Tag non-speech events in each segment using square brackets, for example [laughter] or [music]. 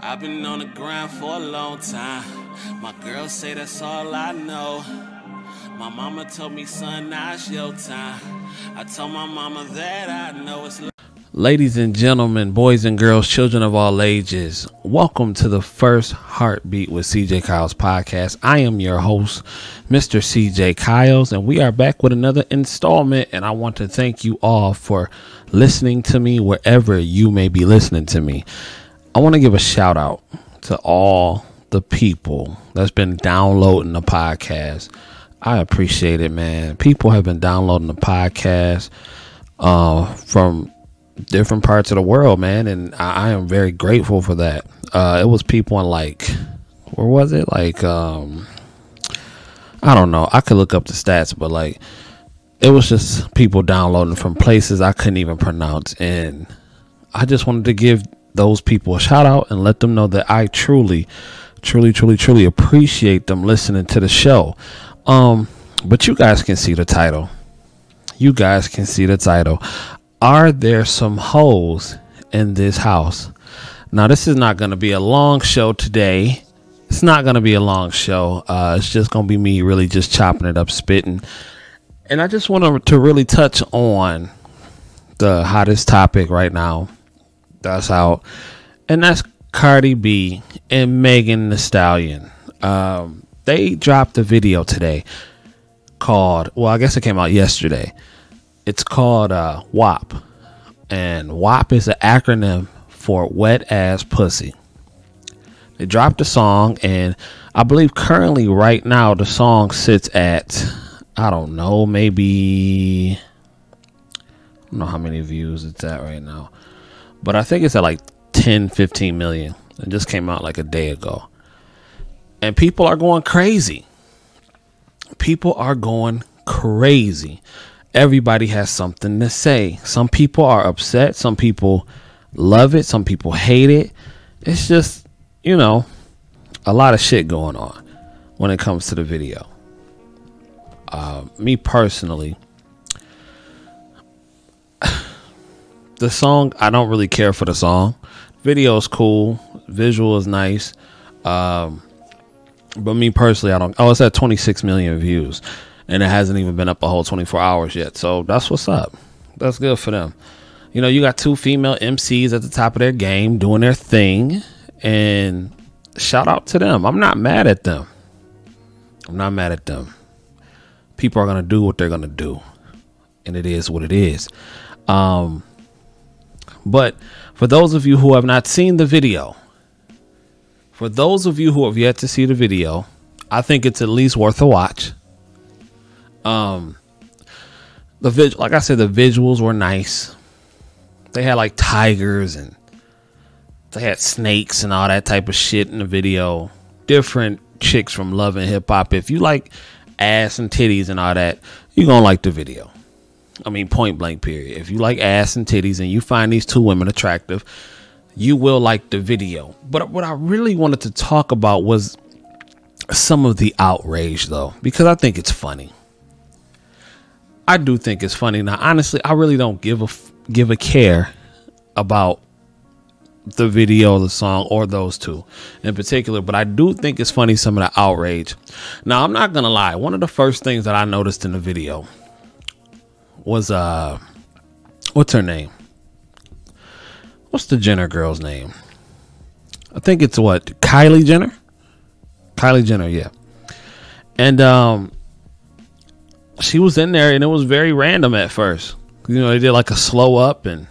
I've been on the grind for a long time. My girls say that's all I know. My mama told me, son, now it's your time. I told my mama that I know it's. Ladies and gentlemen, boys and girls, children of all ages, welcome to the first Heartbeat with CJ Kyles podcast. I am your host, Mr. CJ Kyles, and we are back with another installment. And I want to thank you all for listening to me wherever you may be listening to me. I want to give a shout out to all the people that's been downloading the podcast. I appreciate it, man. People have been downloading the podcast uh, from different parts of the world, man, and I, I am very grateful for that. Uh, it was people in like, where was it? Like, um, I don't know. I could look up the stats, but like, it was just people downloading from places I couldn't even pronounce, and I just wanted to give those people a shout out and let them know that I truly, truly, truly, truly appreciate them listening to the show. Um, but you guys can see the title. You guys can see the title. Are there some holes in this house? Now, this is not going to be a long show today. It's not going to be a long show. Uh, it's just going to be me really just chopping it up, spitting. And I just want to really touch on the hottest topic right now that's out, and that's Cardi B and Megan The Stallion. Um, they dropped a video today called, well, I guess it came out yesterday. It's called uh, WAP, and WAP is an acronym for Wet Ass Pussy. They dropped the song, and I believe currently, right now, the song sits at, I don't know, maybe, I don't know how many views it's at right now but I think it's at like 10, 15 million. It just came out like a day ago. And people are going crazy. People are going crazy. Everybody has something to say. Some people are upset. Some people love it. Some people hate it. It's just, you know, a lot of shit going on when it comes to the video. Uh, me personally, the song I don't really care for the song. Video is cool, visual is nice. Um, but me personally, I don't. Oh, it's at 26 million views, and it hasn't even been up a whole 24 hours yet. So that's what's up. That's good for them. You know, you got two female MCs at the top of their game doing their thing, and shout out to them. I'm not mad at them. I'm not mad at them. People are gonna do what they're gonna do, and it is what it is. Um, but for those of you who have not seen the video, for those of you who have yet to see the video, I think it's at least worth a watch. Um, the vid, like I said, the visuals were nice. They had like tigers and they had snakes and all that type of shit in the video. Different chicks from Love and Hip Hop. If you like ass and titties and all that, you're gonna like the video. I mean, point blank, period. If you like ass and titties and you find these two women attractive, you will like the video. But what I really wanted to talk about was some of the outrage, though, because I think it's funny. I do think it's funny. Now, honestly, I really don't give a give a care about the video, the song, or those two in particular. But I do think it's funny some of the outrage. Now, I'm not gonna lie. One of the first things that I noticed in the video was uh what's her name? What's the Jenner girl's name? I think it's what Kylie Jenner. Kylie Jenner, yeah. And um she was in there and it was very random at first. You know, they did like a slow up and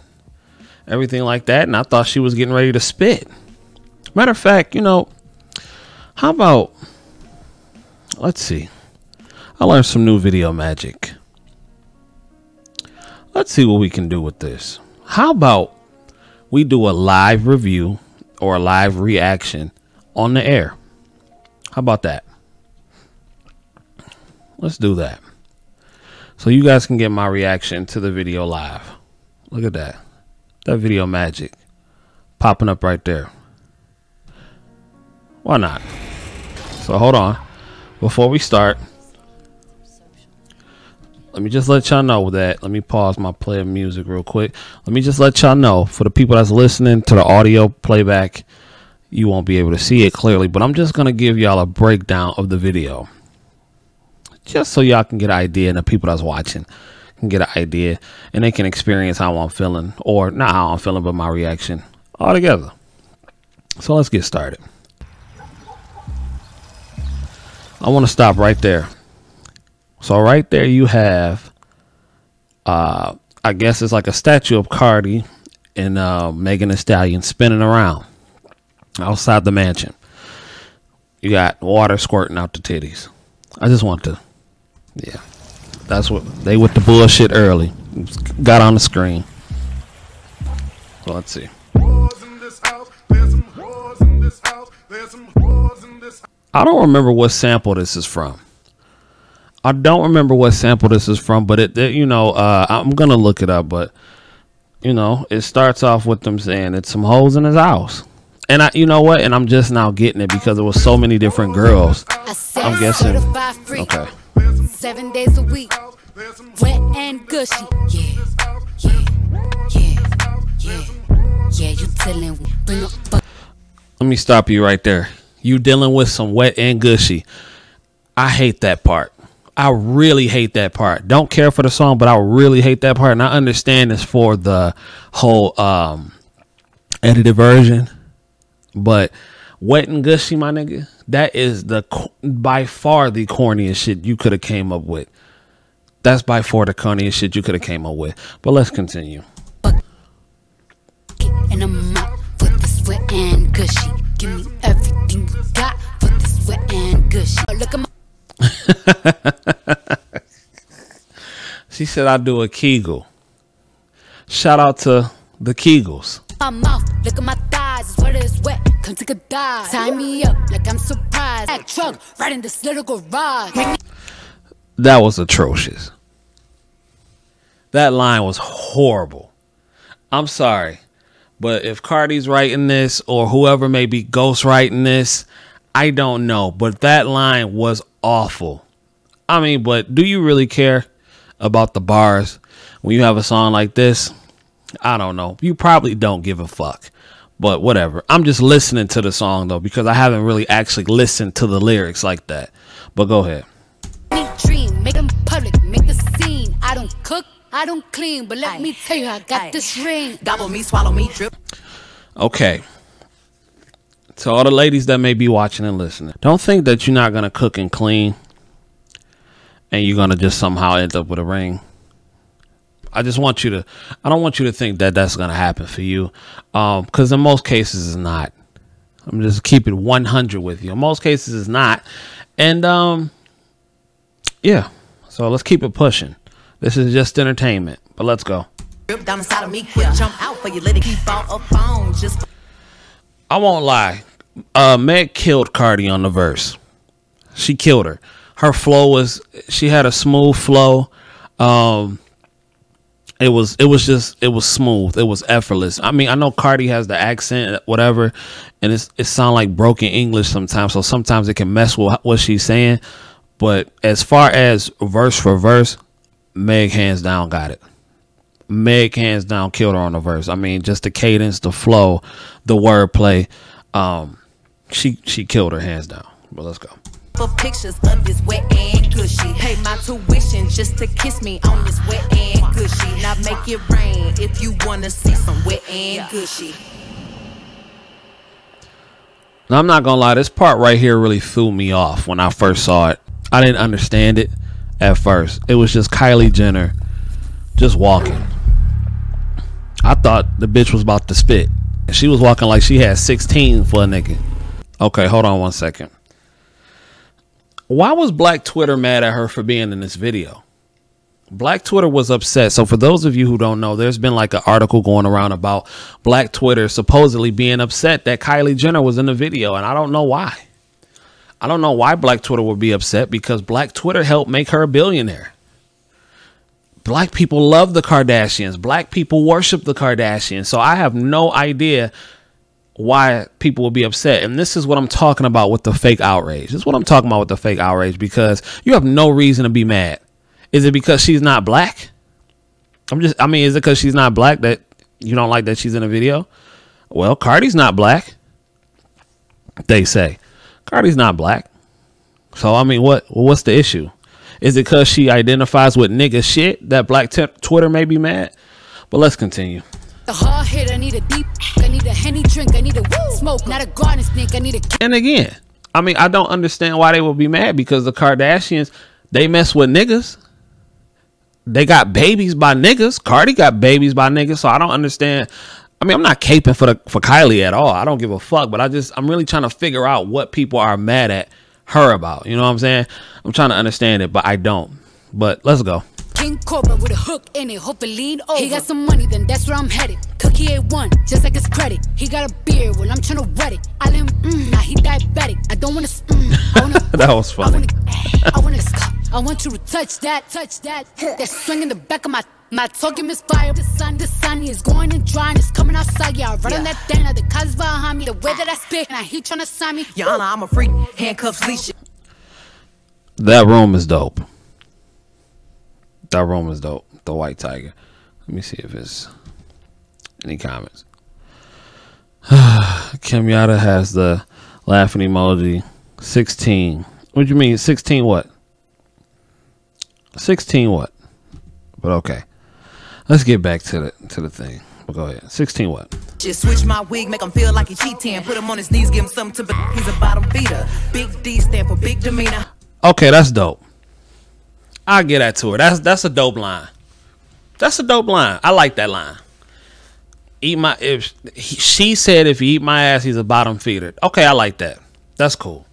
everything like that and I thought she was getting ready to spit. Matter of fact, you know, how about let's see. I learned some new video magic. Let's see what we can do with this. How about we do a live review or a live reaction on the air? How about that? Let's do that. So you guys can get my reaction to the video live. Look at that. That video magic popping up right there. Why not? So hold on. Before we start, let me just let y'all know that. Let me pause my play of music real quick. Let me just let y'all know for the people that's listening to the audio playback. you won't be able to see it clearly, but I'm just going to give y'all a breakdown of the video. Just so y'all can get an idea and the people that's watching can get an idea and they can experience how I'm feeling or not how I'm feeling, but my reaction all together. So let's get started. I want to stop right there. So right there you have uh I guess it's like a statue of Cardi and uh, Megan Thee Stallion spinning around outside the mansion. You got water squirting out the titties. I just want to, yeah. That's what they with the bullshit early. Got on the screen. So let's see. I don't remember what sample this is from. I don't remember what sample this is from, but it, it you know, uh, I'm gonna look it up. But you know, it starts off with them saying it's some hoes in his house. And I, you know what? And I'm just now getting it because there was so many different girls. I'm guessing. Okay. Seven days a week, wet and gushy. Yeah, yeah, yeah, yeah, yeah. You bring up. Let me stop you right there. You dealing with some wet and gushy. I hate that part. I really hate that part. Don't care for the song, but I really hate that part. And I understand it's for the whole um edited version. But wet and gushy, my nigga, that is the by far the corniest shit you could have came up with. That's by far the corniest shit you could have came up with. But let's continue. And I'm out for and gushy. Give me everything you got for and gushy. Look at my [laughs] she said I do a Kegel. Shout out to the Kegels. My mouth, look at my thighs, it's wet, it's wet. Come take a dive. Tie me up like I'm surprised. That truck right in this little garage. That was atrocious. That line was horrible. I'm sorry. But if Cardi's writing this or whoever may be ghost writing this, I don't know. But that line was awful. I mean, but do you really care about the bars when you have a song like this? I don't know. You probably don't give a fuck. But whatever. I'm just listening to the song though because I haven't really actually listened to the lyrics like that. But go ahead. Dream, make them public, make the scene. I don't cook, I don't clean, but let Aye. me tell you, I got Aye. this ring. Gobble me, swallow me, drip. Okay to all the ladies that may be watching and listening, don't think that you're not gonna cook and clean, and you're gonna just somehow end up with a ring. I just want you to. I don't want you to think that that's gonna happen for you, because um, in most cases it's not. I'm just keeping 100 with you. In most cases it's not, and um, yeah. So let's keep it pushing. This is just entertainment, but let's go. I won't lie. Uh, Meg killed Cardi on the verse. She killed her. Her flow was she had a smooth flow. Um, it was it was just it was smooth. It was effortless. I mean, I know Cardi has the accent, whatever, and it's it sound like broken English sometimes. So sometimes it can mess with what she's saying. But as far as verse for verse, Meg hands down got it. Meg hands down killed her on the verse. I mean, just the cadence, the flow, the wordplay. Um, she she killed her hands down. But let's go. For pictures of this wet and gushy. Pay my tuition just to kiss me on this wet and gushy. Now make it rain if you wanna see some wet and gushy. Now I'm not gonna lie, this part right here really threw me off when I first saw it. I didn't understand it at first. It was just Kylie Jenner just walking. I thought the bitch was about to spit. She was walking like she had 16 for a nigga. Okay, hold on one second. Why was Black Twitter mad at her for being in this video? Black Twitter was upset. So for those of you who don't know, there's been like an article going around about Black Twitter supposedly being upset that Kylie Jenner was in the video, and I don't know why. I don't know why Black Twitter would be upset because Black Twitter helped make her a billionaire. Black people love the Kardashians. Black people worship the Kardashians. So I have no idea why people will be upset. And this is what I'm talking about with the fake outrage. This is what I'm talking about with the fake outrage because you have no reason to be mad. Is it because she's not black? I'm just, I mean, is it because she's not black that you don't like that she's in a video? Well, Cardi's not black. They say Cardi's not black. So I mean, what what's the issue? Is it because she identifies with nigga shit that Black t- Twitter may be mad? But let's continue. The hard hit, I need a deep. I need a henny drink. I need a woo smoke, not a garden snake. I need a. And again, I mean, I don't understand why they would be mad because the Kardashians they mess with niggas. They got babies by niggas. Cardi got babies by niggas, so I don't understand. I mean, I'm not caping for the for Kylie at all. I don't give a fuck, but I just I'm really trying to figure out what people are mad at her about. You know what I'm saying? I'm trying to understand it, but I don't. But let's go. King Cobra with a hook in it, hope it lean over. He got some money, then that's where I'm headed. Cookie A1, just like his credit. He got a beard, well, I'm trying to wet it. I let him, mm, now he diabetic. I don't wanna, mm, I [laughs] wanna, that was funny. I wanna, [laughs] I wanna, I want to touch that, touch that. [laughs] That swing in the back of my my talking misfire. The sun, the sun is going and drying. It's coming outside. Yeah, I run yeah. on that thing. The cuz behind me. The way that I spit, and I he trying to sign me. Your Honor, I'm a freak. Handcuffs, leash. That room is dope. That room is dope. The White Tiger. Let me see if it's any comments. [sighs] Kenyatta has the laughing emoji. 16. What do you mean? 16 what? 16 what? But okay. Let's get back to the to the thing. But go ahead. 16 what? Just switch my wig, make him feel like he's cheating. Put him on his knees, give him something to He's a bottom feeder. Big D stand for big demeanor. Okay, that's dope. I'll get that to her. That's that's a dope line. That's a dope line. I like that line. Eat my if he, she said if you eat my ass, he's a bottom feeder. Okay, I like that. That's cool.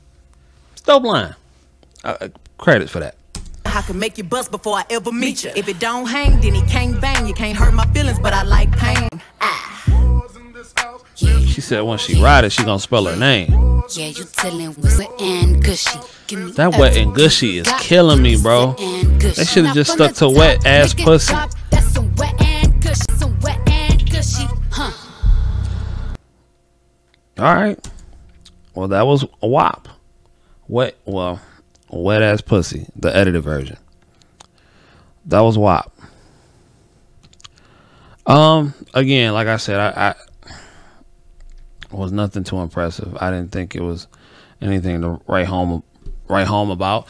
It's dope line. Uh, credit for that. I can make you bust before I ever meet you. If it don't hang, then he can't bang. You can't hurt my feelings, but I like pain. Ah. She said when she ride it, she gonna spell her name. Yeah, you tellin' was it and gushy. That wet and gushy is killing me, bro. They should have just stuck to wet ass pussy. All right. Well, that was a wop. Wet, well, wet ass pussy, the edited version. That was wop. Um, again, like I said, I, I was nothing too impressive. I didn't think it was anything to write home write home about.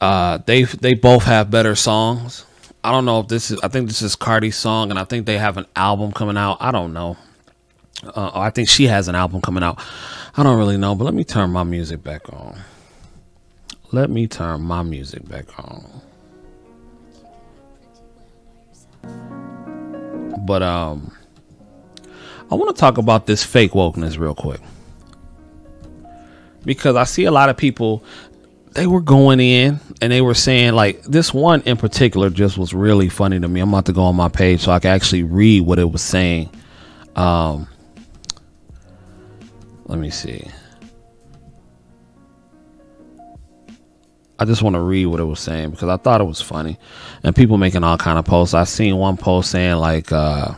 Uh, they they both have better songs. I don't know if this is. I think this is Cardi's song, and I think they have an album coming out. I don't know. Uh, I think she has an album coming out. I don't really know, but let me turn my music back on. Let me turn my music back on. But um, I want to talk about this fake wokeness real quick because I see a lot of people they were going in and they were saying like this one in particular just was really funny to me. I'm about to go on my page so I can actually read what it was saying. Um, let me see. I just want to read what it was saying because I thought it was funny, and people making all kind of posts. I seen one post saying like, uh,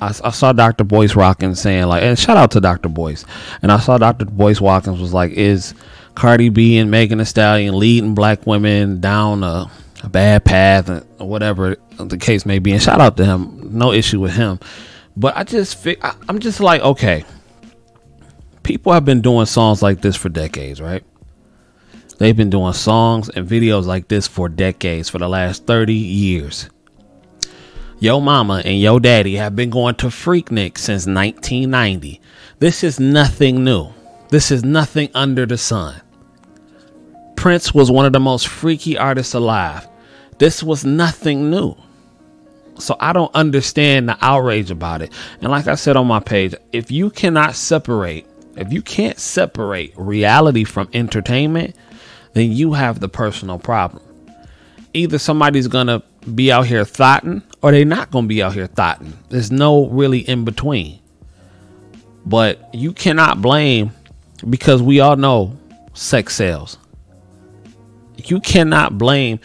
I, saw Dr. Boyce Watkins saying like, and shout out to Dr. Boyce, and I saw Dr. Boyce Watkins was like, is Cardi B and Megan Thee Stallion leading black women down a, a bad path or whatever the case may be, and shout out to him, no issue with him, but I just I, I'm just like, okay, people have been doing songs like this for decades, right? They've been doing songs and videos like this for decades, for the last 30 years. Yo mama and yo daddy have been going to Freaknik since 1990. This is nothing new. This is nothing under the sun. Prince was one of the most freaky artists alive. This was nothing new. So I don't understand the outrage about it. And like I said on my page, if you cannot separate, if you can't separate reality from entertainment, then you have the personal problem. Either somebody's going to be out here thotting or they're not going to be out here thotting. There's no really in between. But you cannot blame because we all know sex sells. You cannot blame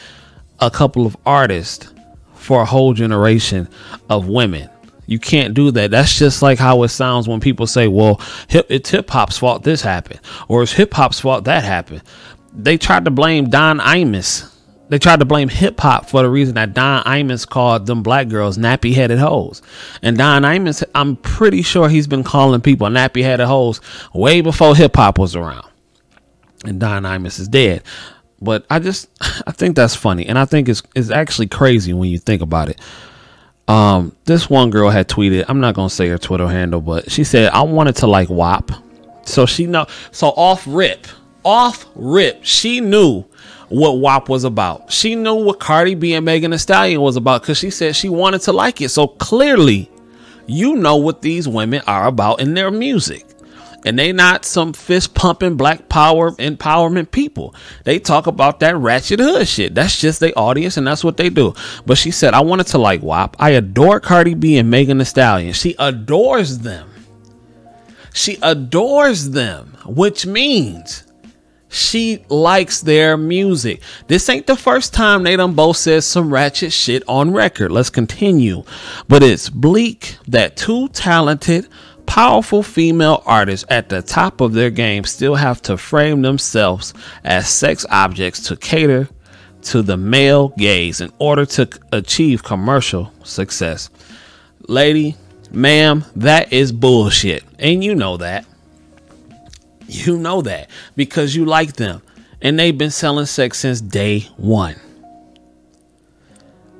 a couple of artists for a whole generation of women. You can't do that. That's just like how it sounds when people say, "Well, hip, it's hip hop's fault this happened," or "It's hip hop's fault that happened." They tried to blame Don Imus they tried to blame hip hop for the reason that Don Imus called them black girls nappy headed hoes. And Don Imus, I'm pretty sure he's been calling people nappy headed hoes way before hip hop was around. And Don Imus is dead. But I just [laughs] I think that's funny. And I think it's it's actually crazy when you think about it. Um, this one girl had tweeted, I'm not gonna say her Twitter handle, but she said, I wanted to like WAP. So she know so off rip, off rip, she knew what WAP was about. She knew what Cardi B and Megan Thee Stallion was about because she said she wanted to like it. So clearly, you know what these women are about in their music. And they not some fist pumping black power empowerment people. They talk about that ratchet hood shit. That's just their audience and that's what they do. But she said, I wanted to like WAP. I adore Cardi B and Megan Thee Stallion. She adores them. She adores them, which means she likes their music. This ain't the first time they done both said some ratchet shit on record. Let's continue. But it's bleak that two talented, powerful female artists at the top of their game still have to frame themselves as sex objects to cater to the male gaze in order to achieve commercial success. Lady, ma'am, that is bullshit. And you know that. You know that because you like them and they've been selling sex since day one.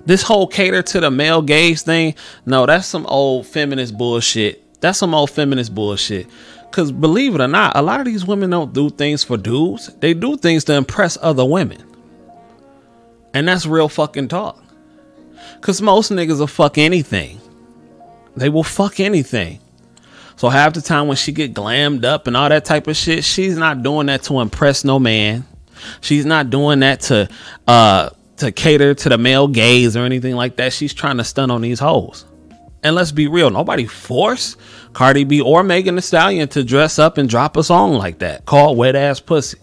This whole cater to the male gaze thing, no, that's some old feminist bullshit. That's some old feminist bullshit. Because believe it or not, a lot of these women don't do things for dudes, they do things to impress other women. And that's real fucking talk. Because most niggas will fuck anything, they will fuck anything. So half the time when she get glammed up and all that type of shit, she's not doing that to impress no man. She's not doing that to uh to cater to the male gaze or anything like that. She's trying to stun on these hoes. And let's be real, nobody forced Cardi B or Megan Thee Stallion to dress up and drop a song like that called Wet Ass Pussy.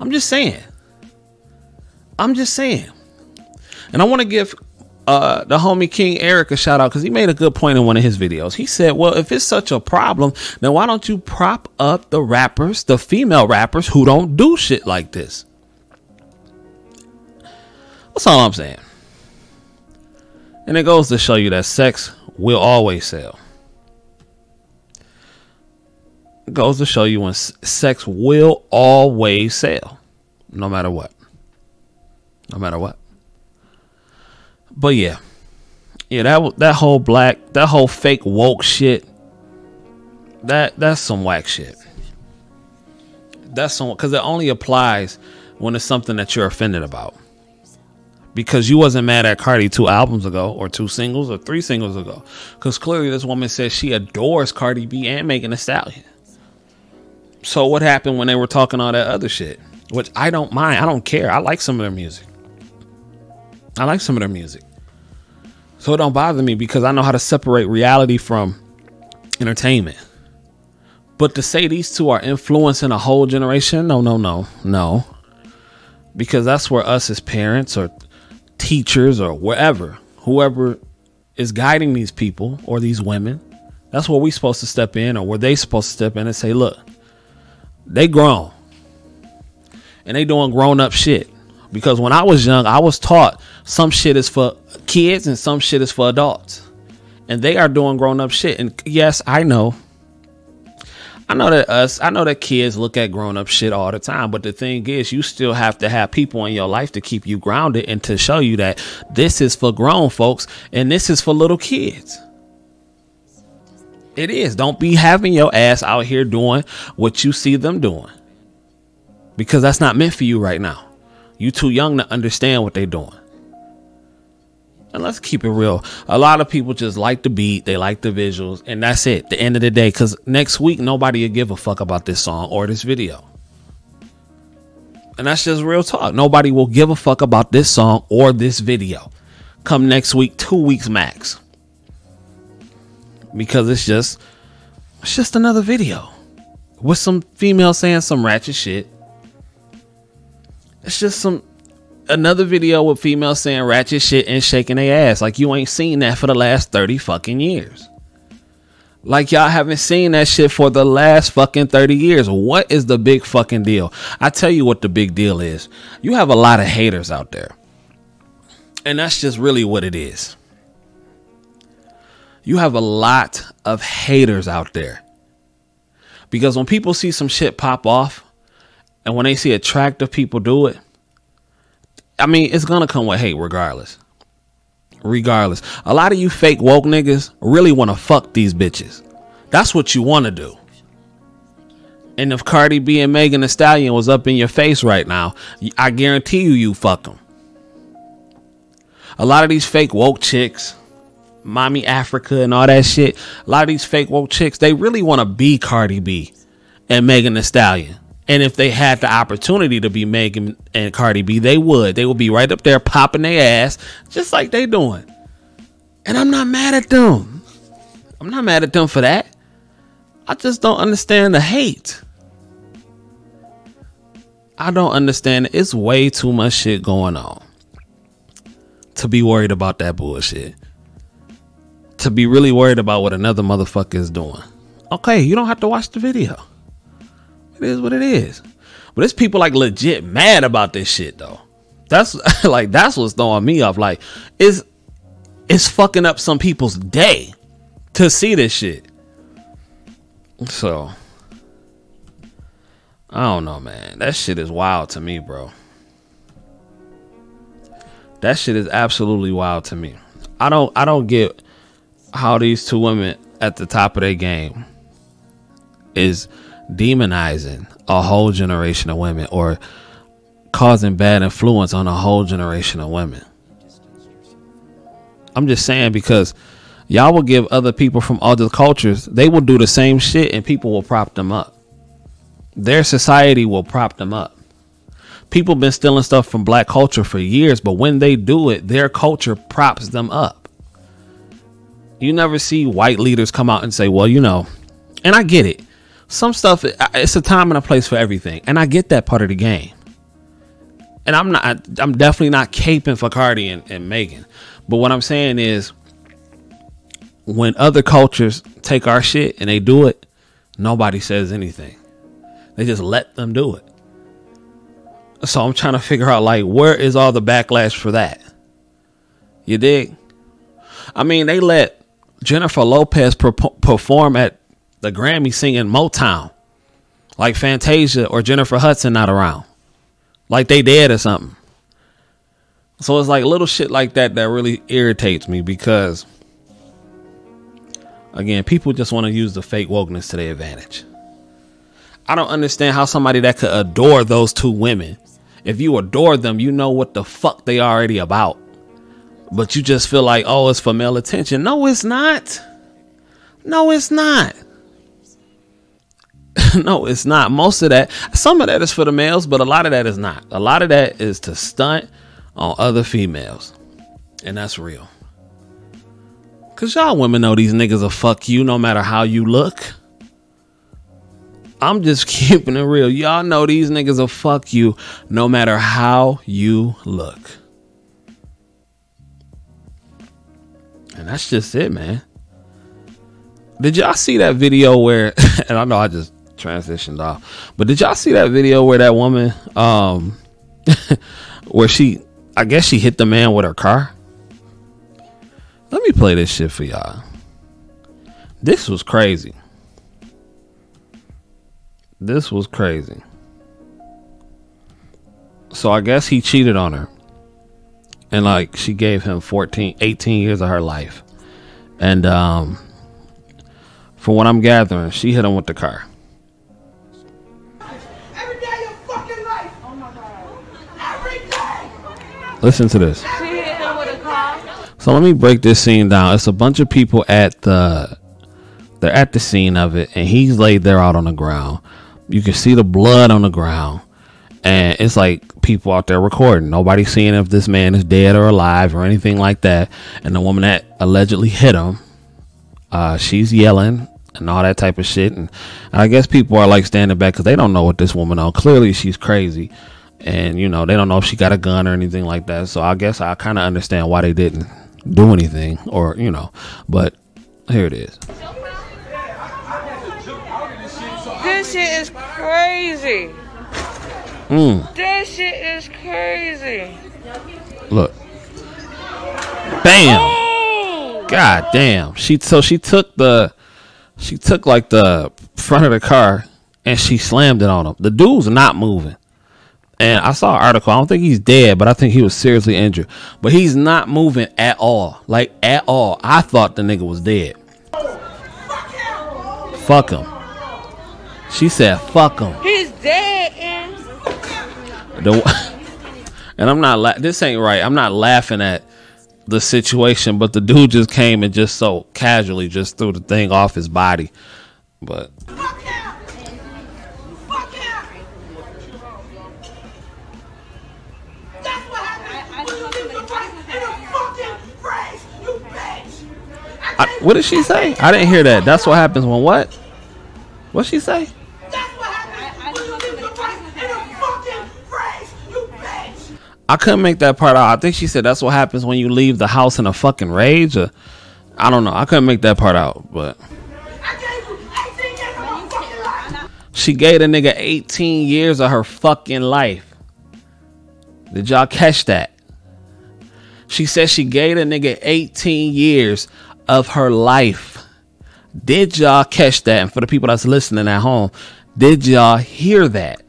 I'm just saying. I'm just saying. And I want to give uh, the homie King Eric a shout out because he made a good point in one of his videos. He said, Well, if it's such a problem, then why don't you prop up the rappers, the female rappers who don't do shit like this? That's all I'm saying. And it goes to show you that sex will always sell. It goes to show you when sex will always sell, no matter what. No matter what. But yeah, yeah, that that whole black, that whole fake woke shit. That that's some whack shit. That's some because it only applies when it's something that you're offended about. Because you wasn't mad at Cardi two albums ago, or two singles, or three singles ago. Because clearly this woman says she adores Cardi B and Megan Thee Stallion. So what happened when they were talking all that other shit? Which I don't mind. I don't care. I like some of their music. I like some of their music. So it don't bother me because I know how to separate reality from entertainment. But to say these two are influencing a whole generation, no, no, no, no. Because that's where us as parents or teachers or wherever, whoever is guiding these people or these women, that's where we're supposed to step in or where they supposed to step in and say, look, they grown. And they doing grown up shit. Because when I was young, I was taught some shit is for kids and some shit is for adults. And they are doing grown up shit. And yes, I know. I know that us, I know that kids look at grown up shit all the time, but the thing is, you still have to have people in your life to keep you grounded and to show you that this is for grown folks and this is for little kids. It is. Don't be having your ass out here doing what you see them doing because that's not meant for you right now. You too young to understand what they're doing. And let's keep it real. A lot of people just like the beat, they like the visuals, and that's it. The end of the day, because next week nobody will give a fuck about this song or this video. And that's just real talk. Nobody will give a fuck about this song or this video. Come next week, two weeks max. Because it's just it's just another video. With some female saying some ratchet shit it's just some another video with females saying ratchet shit and shaking their ass like you ain't seen that for the last 30 fucking years. Like y'all haven't seen that shit for the last fucking 30 years. What is the big fucking deal? I tell you what the big deal is. You have a lot of haters out there. And that's just really what it is. You have a lot of haters out there. Because when people see some shit pop off and when they see attractive people do it, I mean, it's to come with hate regardless regardless. A lot of you fake woke niggas really want to fuck these bitches. That's what you want to do. And if Cardi B and Megan Thee Stallion was up in your face right now, I guarantee you, you fuck them. A lot of these fake woke chicks, mommy Africa and all that shit, a lot of these fake woke chicks, they really want to be Cardi B and Megan Thee Stallion. And if they had the opportunity to be Megan and Cardi B, they would. They would be right up there popping their ass, just like they doing. And I'm not mad at them. I'm not mad at them for that. I just don't understand the hate. I don't understand. It's way too much shit going on to be worried about that bullshit. To be really worried about what another motherfucker is doing. Okay, you don't have to watch the video. It is what it is. But it's people like legit mad about this shit though. That's [laughs] like that's what's throwing me off. Like it's it's fucking up some people's day to see this shit. So I don't know, man. That shit is wild to me, bro. That shit is absolutely wild to me. I don't I don't get how these two women at the top of their game is demonizing a whole generation of women or causing bad influence on a whole generation of women. I'm just saying because y'all will give other people from other cultures, they will do the same shit and people will prop them up. Their society will prop them up. People been stealing stuff from black culture for years, but when they do it, their culture props them up. You never see white leaders come out and say, well, you know, and I get it some stuff it's a time and a place for everything. And i get that part of the game. And i'm not i'm definitely not caping for cardi and, and megan. But what i'm saying is when other cultures take our shit and they do it nobody says anything. They just let them do it. So i'm trying to figure out like where is all the backlash for that? You dig? I mean they let jennifer lopez perform at the Grammy singing Motown, like Fantasia or Jennifer Hudson not around, like they dead or something. So it's like little shit like that that really irritates me because, again, people just want to use the fake wokeness to their advantage. I don't understand how somebody that could adore those two women, if you adore them, you know what the fuck they already about. But you just feel like, oh, it's for male attention. No, it's not. No, it's not. [laughs] no, it's not. Most of that, some of that is for the males, but a lot of that is not. A lot of that is to stunt on other females. And that's real. Cause y'all women know these niggas will fuck you no matter how you look. I'm just [laughs] keeping it real. Y'all know these niggas will fuck you no matter how you look. And that's just it, man. Did y'all see that video where [laughs] and I know I just transitioned off. But did y'all see that video where that woman, um, [laughs] where she, I guess she hit the man with her car? Let me play this shit for y'all. This was crazy. This was crazy. So I guess he cheated on her. And like she gave him 14, 18 years of her life. And um from what I'm gathering, she hit him with the car. Listen to this. So let me break this scene down. It's a bunch of people at the they're at the scene of it and he's laid there out on the ground. You can see the blood on the ground. And it's like people out there recording. Nobody's seeing if this man is dead or alive or anything like that. And the woman that allegedly hit him, uh, she's yelling and all that type of shit. And I guess people are like standing back because they don't know what this woman on. Clearly, she's crazy and you know they don't know if she got a gun or anything like that. So I guess I kind of understand why they didn't do anything, or you know. But here it is. This shit is crazy. Mm. This shit is crazy. Look. Bam. Oh! God damn. She so she took the she took like the front of the car and she slammed it on him. The dude's not moving. And I saw an article. I don't think he's dead, but I think he was seriously injured. But he's not moving at all. Like at all. I thought the nigga was dead. Fuck him. She said fuck him. He's dead and The, [laughs] and I'm not la- this ain't right. I'm not laughing at the situation, but the dude just came and just so casually just threw the thing off his body. But I, what did she say? I didn't hear that. That's what happens when what? What she say? I couldn't make that part out. I think she said that's what happens when you leave the house in a fucking rage. Or I don't know. I couldn't make that part out, but she gave a nigga 18 years of her fucking life. Did y'all catch that? She said she gave a nigga 18 years of her life. Did y'all catch that? And for the people that's listening at home, did y'all hear that?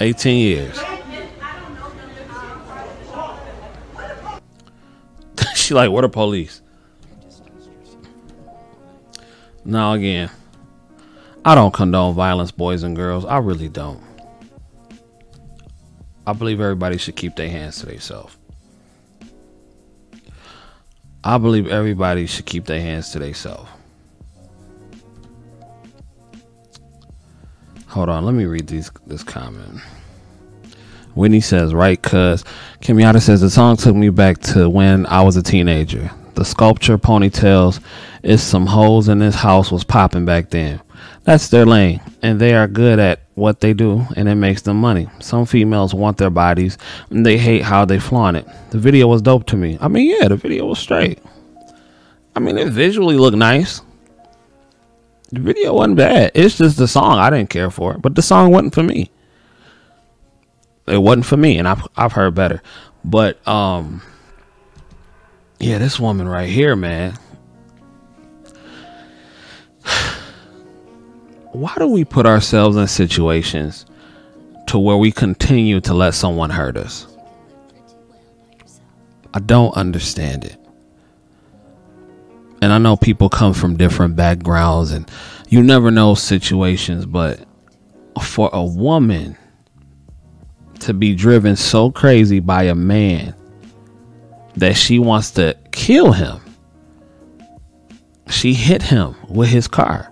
Eighteen years. [laughs] she like, what are police? Now again, I don't condone violence, boys and girls. I really don't. I believe everybody should keep their hands to themselves. I believe everybody should keep their hands to themselves. Hold on, let me read these this comment. Whitney says, right, cuz Kenyatta says the song took me back to when I was a teenager. The sculpture ponytails is some holes in this house was popping back then. That's their lane, and they are good at what they do, and it makes them money. Some females want their bodies, and they hate how they flaunt it. The video was dope to me. I mean, yeah, the video was straight. I mean, it visually looked nice. The video wasn't bad. It's just the song I didn't care for, but the song wasn't for me. It wasn't for me, and I've I've heard better. But um, yeah, this woman right here, man. Why do we put ourselves in situations to where we continue to let someone hurt us? I don't understand it. And I know people come from different backgrounds and you never know situations, but for a woman to be driven so crazy by a man that she wants to kill him, she hit him with his car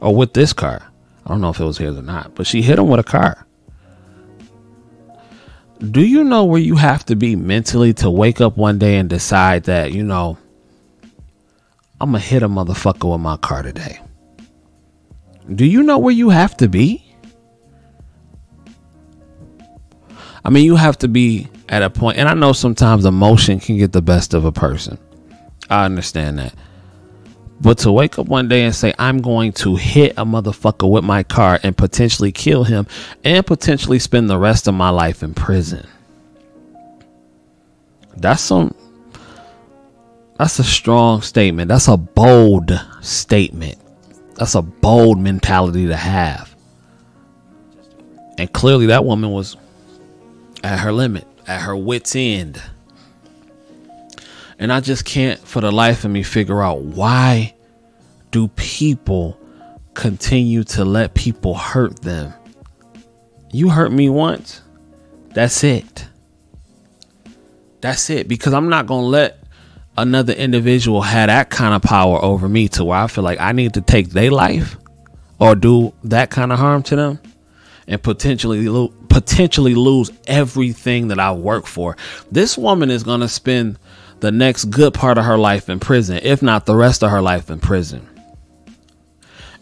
or with this car. I don't know if it was his or not, but she hit him with a car. Do you know where you have to be mentally to wake up one day and decide that, you know, I'm going to hit a motherfucker with my car today? Do you know where you have to be? I mean, you have to be at a point, and I know sometimes emotion can get the best of a person. I understand that. But to wake up one day and say, I'm going to hit a motherfucker with my car and potentially kill him and potentially spend the rest of my life in prison. That's some that's a strong statement. That's a bold statement. That's a bold mentality to have. And clearly that woman was at her limit, at her wits end. And I just can't for the life of me figure out why do people continue to let people hurt them? You hurt me once. That's it. That's it because I'm not going to let another individual have that kind of power over me to where I feel like I need to take their life or do that kind of harm to them and potentially lo- potentially lose everything that I work for. This woman is going to spend the next good part of her life in prison, if not the rest of her life in prison.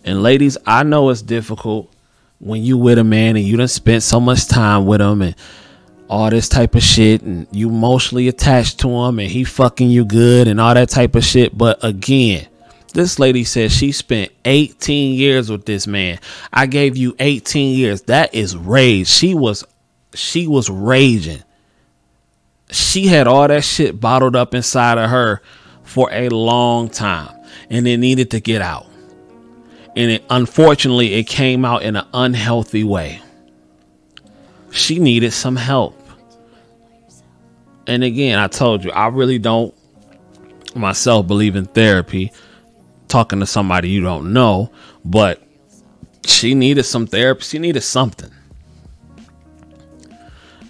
And ladies, I know it's difficult when you with a man and you done spent so much time with him and all this type of shit and you emotionally attached to him and he fucking you good and all that type of shit. But again, this lady says she spent 18 years with this man. I gave you 18 years. That is rage. She was she was raging. She had all that shit bottled up inside of her for a long time and it needed to get out. And it unfortunately it came out in an unhealthy way. She needed some help. And again, I told you, I really don't myself believe in therapy, talking to somebody you don't know, but she needed some therapy. She needed something.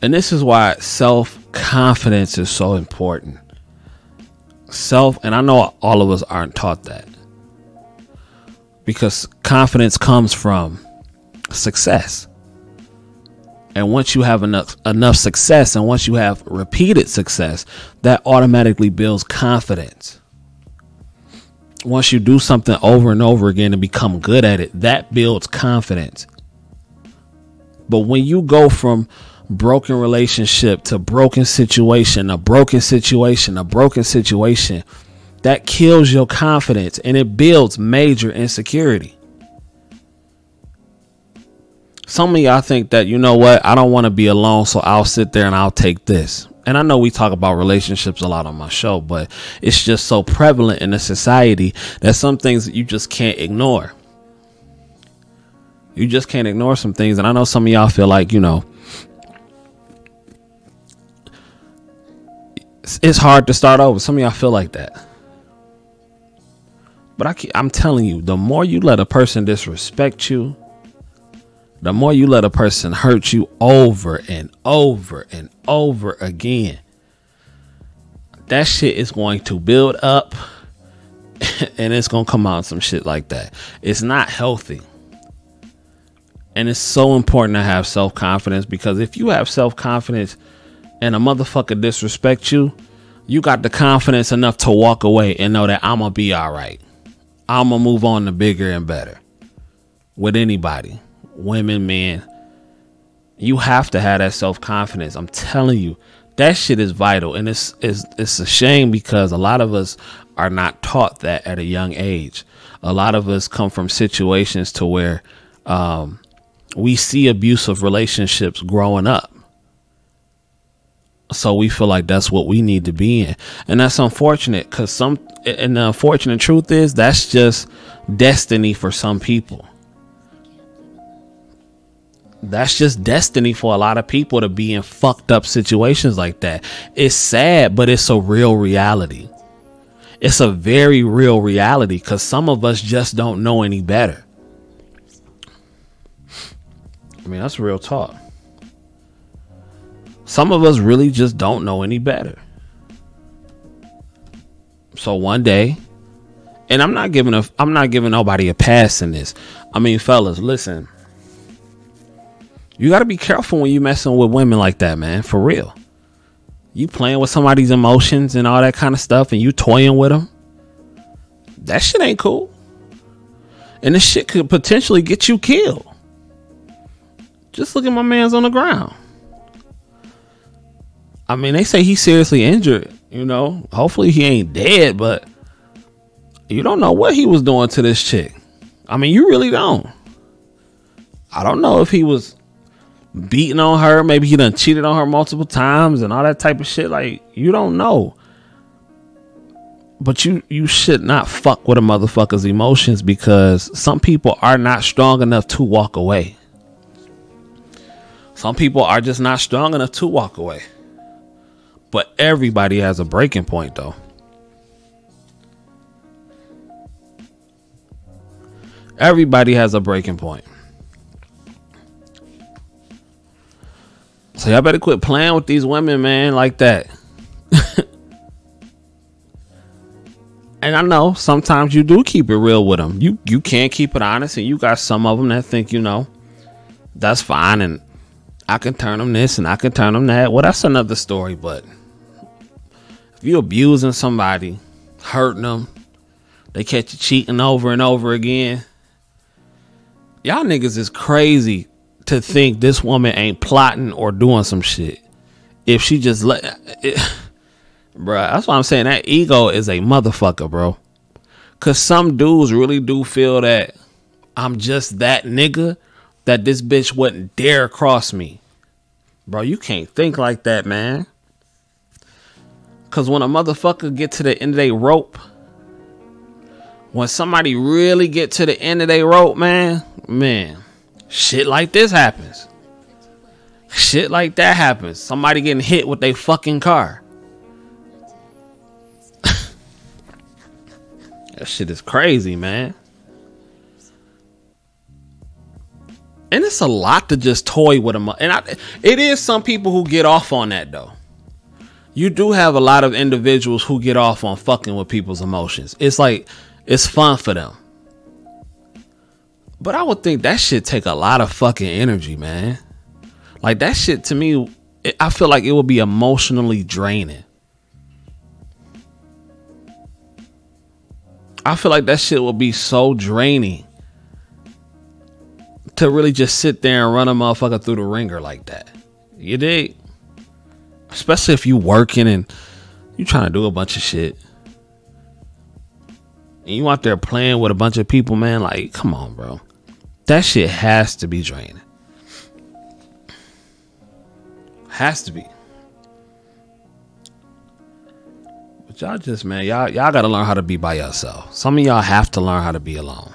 And this is why self confidence is so important. Self, and I know all of us aren't taught that because confidence comes from success. And once you have enough enough success and once you have repeated success, that automatically builds confidence. Once you do something over and over again and become good at it, that builds confidence. But when you go from broken relationship to broken situation, a broken situation, a broken situation, that kills your confidence and it builds major insecurity. Some of y'all think that, you know what, I don't want to be alone, so I'll sit there and I'll take this. And I know we talk about relationships a lot on my show, but it's just so prevalent in the society that some things you just can't ignore. You just can't ignore some things. And I know some of y'all feel like, you know, it's hard to start over. Some of y'all feel like that. But I keep, I'm telling you, the more you let a person disrespect you, the more you let a person hurt you over and over and over again, that shit is going to build up [laughs] and it's going to come out some shit like that. It's not healthy. And it's so important to have self confidence because if you have self confidence and a motherfucker disrespect you, you got the confidence enough to walk away and know that I'm going to be all right. I'm going to move on to bigger and better with anybody women, men. You have to have that self confidence. I'm telling you, that shit is vital, and it's it's it's a shame because a lot of us are not taught that at a young age. A lot of us come from situations to where um, we see abusive relationships growing up. So we feel like that's what we need to be in. And that's unfortunate because some, and the unfortunate truth is that's just destiny for some people that's just destiny for a lot of people to be in fucked up situations like that. It's sad, but it's a real reality. It's a very real reality because some of us just don't know any better. I mean, that's real talk. Some of us really just don't know any better. So one day, and I'm not giving a I'm not giving nobody a pass in this. I mean, fellas, listen you got to be careful when you messing with women like that, man. For real. You playing with somebody's emotions and all that kind of stuff and you toying with them. That shit ain't cool. And this shit could potentially get you killed. Just look at my man's on the ground. I mean, they say he's seriously injured, you know. Hopefully he ain't dead, but you don't know what he was doing to this chick. I mean, you really don't. I don't know if he was beating on her. Maybe he done cheated on her multiple times and all that type of shit. Like you don't know. But you you should not fuck with a motherfucker's emotions because some people are not strong enough to walk away. Some people are just not strong enough to walk away. But everybody has a breaking point though. Everybody has a breaking point. So y'all better quit playing with these women, man, like that. [laughs] and I know sometimes you do keep it real with them. You you can't keep it honest, and you got some of them that think you know that's fine, and I can turn them this and I can turn them that. Well, that's another story. But if you abusing somebody, hurting them, they catch you cheating over and over again. Y'all niggas is crazy to think this woman ain't plotting or doing some shit. if she just let it, [laughs] bruh, that's why I'm saying that ego is a motherfucker, bro. Cause some dudes really do feel that I'm just that nigga that this bitch wouldn't dare cross me. Bro, you can't think like that, man. Cause when a motherfucker get to the end of their rope, when somebody really get to the end of their rope, man, man, shit like this happens. Shit like that happens. Somebody getting hit with their fucking car. [laughs] that shit is crazy, man. And it's a lot to just toy with them. And I, it is some people who get off on that though. You do have a lot of individuals who get off on fucking with people's emotions. It's like it's fun for them. But I would think that shit take a lot of fucking energy, man. Like that shit to me, it, I feel like it would be emotionally draining. I feel like that shit would be so draining to really just sit there and run a motherfucker through the wringer like that. You dig? Especially if you working and you trying to do a bunch of shit. And you out there playing with a bunch of people, man. Like, come on, bro. That shit has to be draining. Has to be. But y'all just, man, y'all y'all gotta learn how to be by yourself. Some of y'all have to learn how to be alone.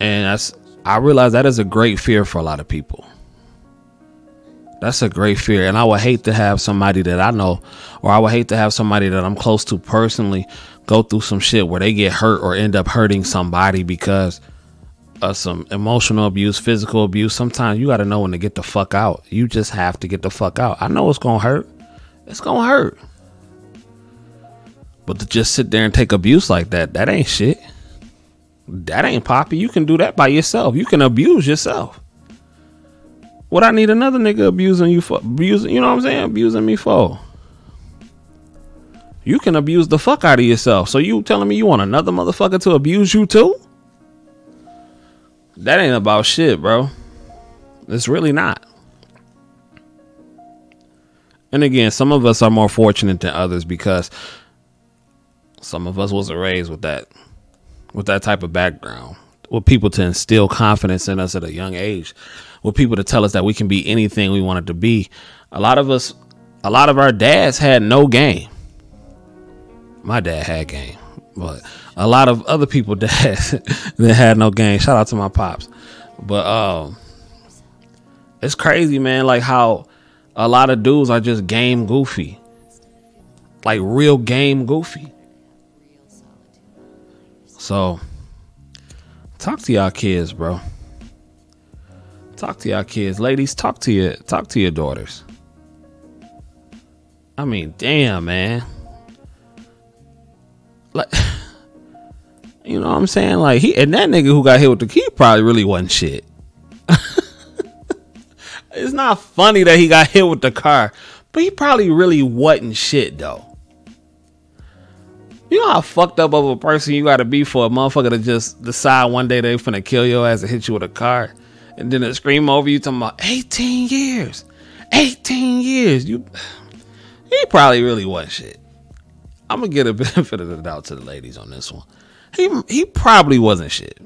And that's I realize that is a great fear for a lot of people. That's a great fear. And I would hate to have somebody that I know, or I would hate to have somebody that I'm close to personally go through some shit where they get hurt or end up hurting somebody because of some emotional abuse, physical abuse. Sometimes you got to know when to get the fuck out. You just have to get the fuck out. I know it's going to hurt. It's going to hurt. But to just sit there and take abuse like that, that ain't shit. That ain't poppy. You can do that by yourself. You can abuse yourself. What I need another nigga abusing you for abusing, you know what I'm saying? Abusing me for. You can abuse the fuck out of yourself. So you telling me you want another motherfucker to abuse you too? That ain't about shit, bro. It's really not. And again, some of us are more fortunate than others because some of us wasn't raised with that with that type of background. With people to instill confidence in us at a young age. With people to tell us that we can be anything we wanted to be. A lot of us a lot of our dads had no game. My dad had game. But a lot of other people [laughs] dads that had no game. Shout out to my pops. But um it's crazy, man, like how a lot of dudes are just game goofy. Like real game goofy. So talk to y'all kids, bro. Talk to y'all kids. Ladies, talk to your talk to your daughters. I mean, damn, man. Like [laughs] you know what I'm saying? Like he and that nigga who got hit with the key probably really wasn't shit. [laughs] it's not funny that he got hit with the car, but he probably really wasn't shit though. You know how fucked up of a person you gotta be for a motherfucker to just decide one day they finna kill your ass and hit you with a car, and then it scream over you talking about 18 years, 18 years. You, he probably really wasn't shit. I'm gonna get a [laughs] benefit of the doubt to the ladies on this one. He he probably wasn't shit,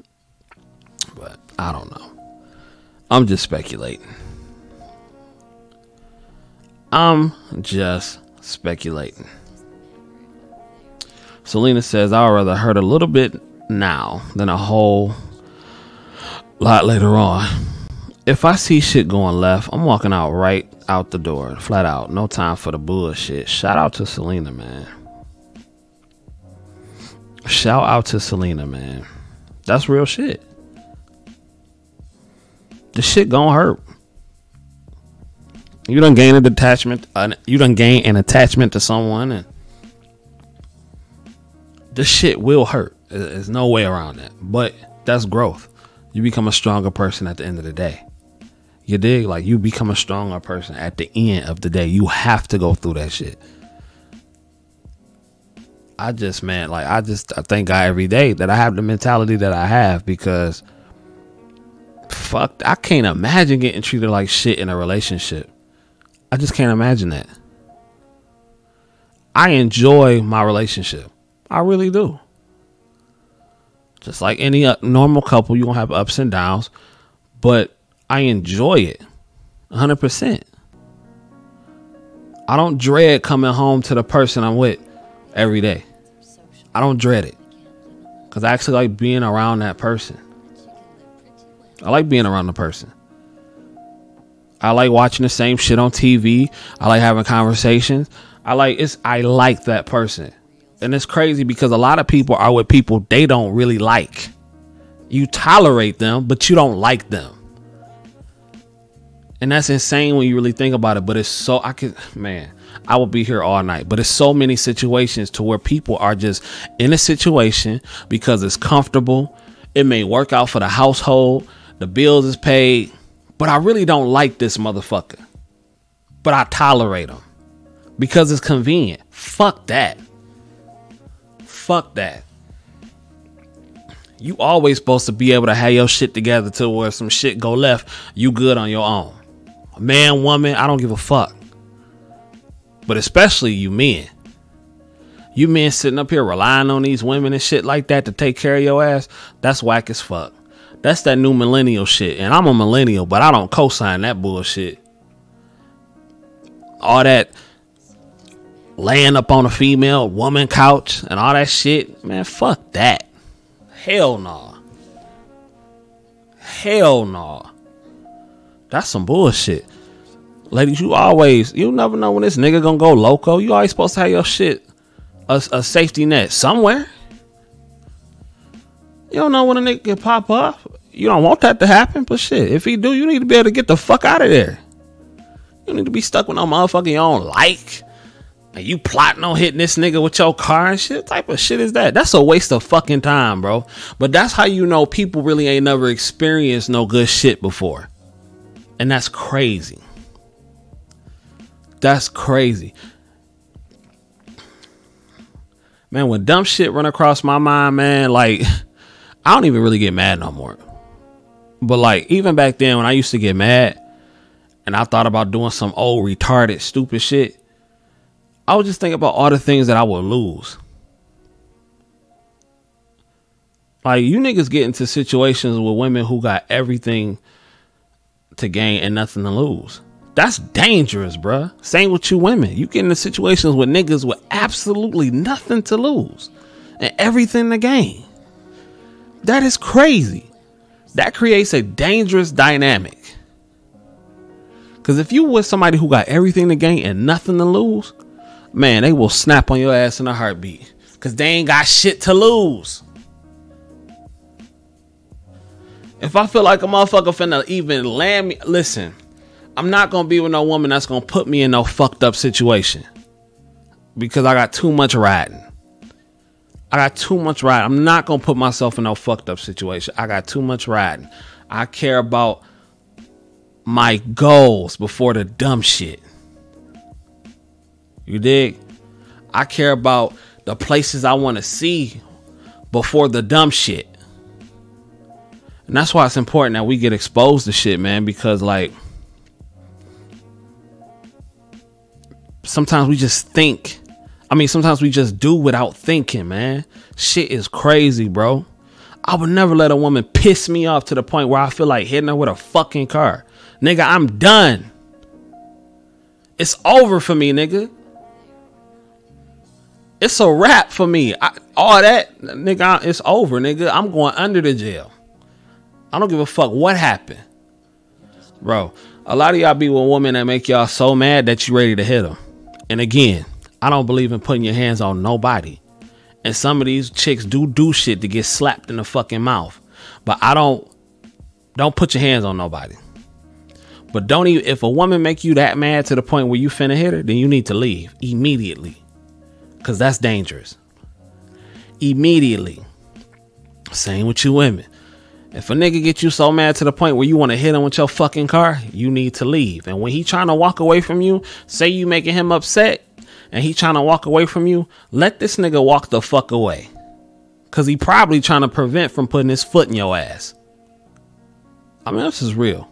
but I don't know. I'm just speculating. I'm just speculating. Selena says, I'd rather hurt a little bit now than a whole lot later on. If I see shit going left, I'm walking out right out the door, flat out. No time for the bullshit. Shout out to Selena, man. Shout out to Selena, man. That's real shit. The shit gonna hurt. You don't gain a detachment. Uh, you don't gain an attachment to someone, and the shit will hurt. There's no way around that. But that's growth. You become a stronger person at the end of the day. You dig? Like you become a stronger person at the end of the day. You have to go through that shit. I just man, like I just I thank God every day that I have the mentality that I have because fuck I can't imagine getting treated like shit in a relationship. I just can't imagine that. I enjoy my relationship. I really do. Just like any uh, normal couple, you're going to have ups and downs, but I enjoy it 100%. I don't dread coming home to the person I'm with every day. I don't dread it because I actually like being around that person. I like being around the person. I like watching the same shit on TV. I like having conversations. I like it's I like that person. And it's crazy because a lot of people are with people they don't really like. You tolerate them, but you don't like them. And that's insane when you really think about it, but it's so I could man, I will be here all night. But it's so many situations to where people are just in a situation because it's comfortable. It may work out for the household, the bills is paid, but I really don't like this motherfucker. But I tolerate him because it's convenient. Fuck that. Fuck that. You always supposed to be able to have your shit together to where some shit go left, you good on your own. Man, woman, I don't give a fuck. But especially you men. You men sitting up here relying on these women and shit like that to take care of your ass, that's whack as fuck. That's that new millennial shit. And I'm a millennial, but I don't co sign that bullshit. All that laying up on a female woman couch and all that shit. Man, fuck that. Hell no. Nah. Hell no. Nah. That's some bullshit. Ladies, you always, you never know when this nigga gonna go loco. You always supposed to have your shit a, a safety net somewhere. You don't know when a nigga can pop up. You don't want that to happen, but shit, if he do, you need to be able to get the fuck out of there. You need to be stuck with no motherfucker you don't like. And you plotting on hitting this nigga with your car and shit. What type of shit is that? That's a waste of fucking time, bro. But that's how you know people really ain't never experienced no good shit before. And that's crazy. That's crazy. Man, when dumb shit run across my mind, man, like I don't even really get mad no more. But like even back then when I used to get mad and I thought about doing some old retarded stupid shit, I was just thinking about all the things that I would lose. Like you niggas get into situations with women who got everything to gain and nothing to lose. That's dangerous, bruh. Same with you women. You get into situations with niggas with absolutely nothing to lose and everything to gain. That is crazy. That creates a dangerous dynamic. Because if you with somebody who got everything to gain and nothing to lose, man, they will snap on your ass in a heartbeat. Because they ain't got shit to lose. If I feel like a motherfucker finna even land me, listen, I'm not gonna be with no woman that's gonna put me in no fucked up situation. Because I got too much riding. I got too much riding. I'm not gonna put myself in no fucked up situation. I got too much riding. I care about my goals before the dumb shit. You dig? I care about the places I want to see before the dumb shit. And that's why it's important that we get exposed to shit, man, because like sometimes we just think. I mean, sometimes we just do without thinking, man. Shit is crazy, bro. I would never let a woman piss me off to the point where I feel like hitting her with a fucking car. Nigga, I'm done. It's over for me, nigga. It's a wrap for me. I, all that, nigga, it's over, nigga. I'm going under the jail. I don't give a fuck what happened. Bro, a lot of y'all be with women that make y'all so mad that you ready to hit them. And again, I don't believe in putting your hands on nobody. And some of these chicks do do shit to get slapped in the fucking mouth. But I don't don't put your hands on nobody. But don't even if a woman make you that mad to the point where you finna hit her, then you need to leave immediately. Cause that's dangerous. Immediately. Same with you women. If a nigga get you so mad to the point where you want to hit him with your fucking car, you need to leave. And when he trying to walk away from you, say you making him upset, and he trying to walk away from you, let this nigga walk the fuck away. Cause he probably trying to prevent from putting his foot in your ass. I mean, this is real.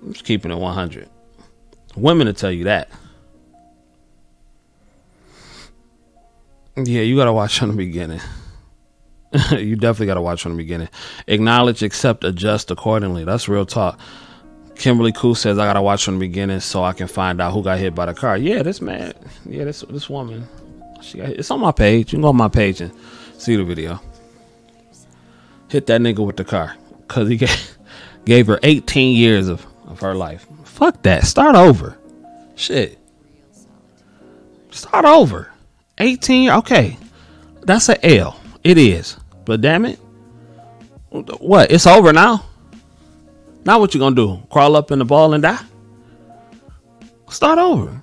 I'm just keeping it 100. Women will tell you that. Yeah, you gotta watch from the beginning. [laughs] you definitely gotta watch from the beginning. Acknowledge, accept, adjust accordingly. That's real talk. Kimberly Koo says I gotta watch from the beginning so I can find out who got hit by the car. Yeah, this man. Yeah, this this woman. She got hit. It's on my page. You can go on my page and see the video. Hit that nigga with the car because he [laughs] gave, gave her 18 years of, of her life. Fuck that. Start over. Shit. Start over. 18. Okay, that's a L. It is. But damn it, what? It's over now. Now what you gonna do? Crawl up in the ball and die? Start over.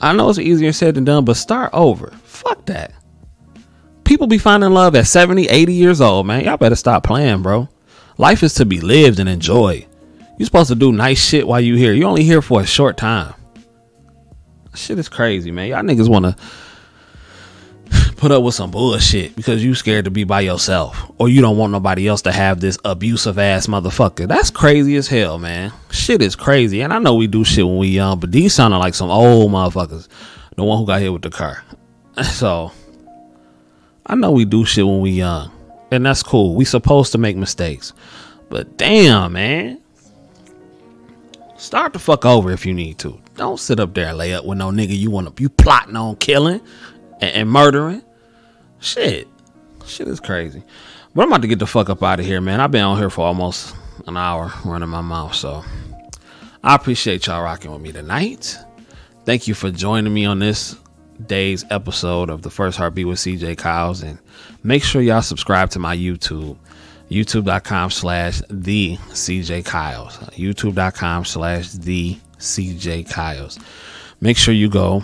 I know it's easier said than done, but start over. Fuck that. People be finding love at 70, 80 years old, man. Y'all better stop playing, bro. Life is to be lived and enjoyed. You're supposed to do nice shit while you here. you're only here for a short time. Shit is crazy, man. Y'all niggas wanna [sighs] put up with some bullshit because you scared to be by yourself or you don't want nobody else to have this abusive ass motherfucker. That's crazy as hell, man. Shit is crazy. And I know we do shit when we young, but these sounded like some old motherfuckers. The one who got hit with the car. [laughs] So I know we do shit when we young. And that's cool. We supposed to make mistakes. But damn, man. Start the fuck over if you need to. Don't sit up there and lay up with no nigga you want to you plotting on killing and, and murdering. Shit. Shit is crazy. But I'm about to get the fuck up out of here, man. I've been on here for almost an hour running my mouth. So I appreciate y'all rocking with me tonight. Thank you for joining me on this day's episode of the first heartbeat with CJ Kyles. And make sure y'all subscribe to my YouTube. YouTube.com slash the CJ Kyles. YouTube.com slash the CJ Kyles. Make sure you go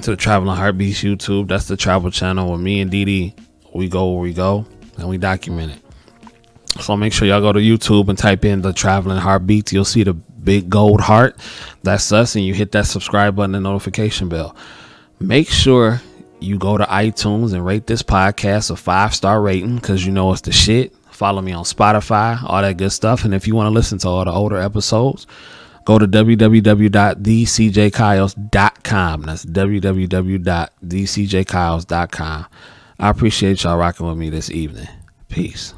to the Traveling Heartbeats YouTube. That's the travel channel where me and Didi we go where we go and we document it. So make sure y'all go to YouTube and type in the Traveling Heartbeats. You'll see the big gold heart. That's us, and you hit that subscribe button and notification bell. Make sure you go to iTunes and rate this podcast a five star rating because you know it's the shit. Follow me on Spotify, all that good stuff. And if you want to listen to all the older episodes, go to www.thecjkyles.com. That's www.thecjkyles.com. I appreciate y'all rocking with me this evening. Peace.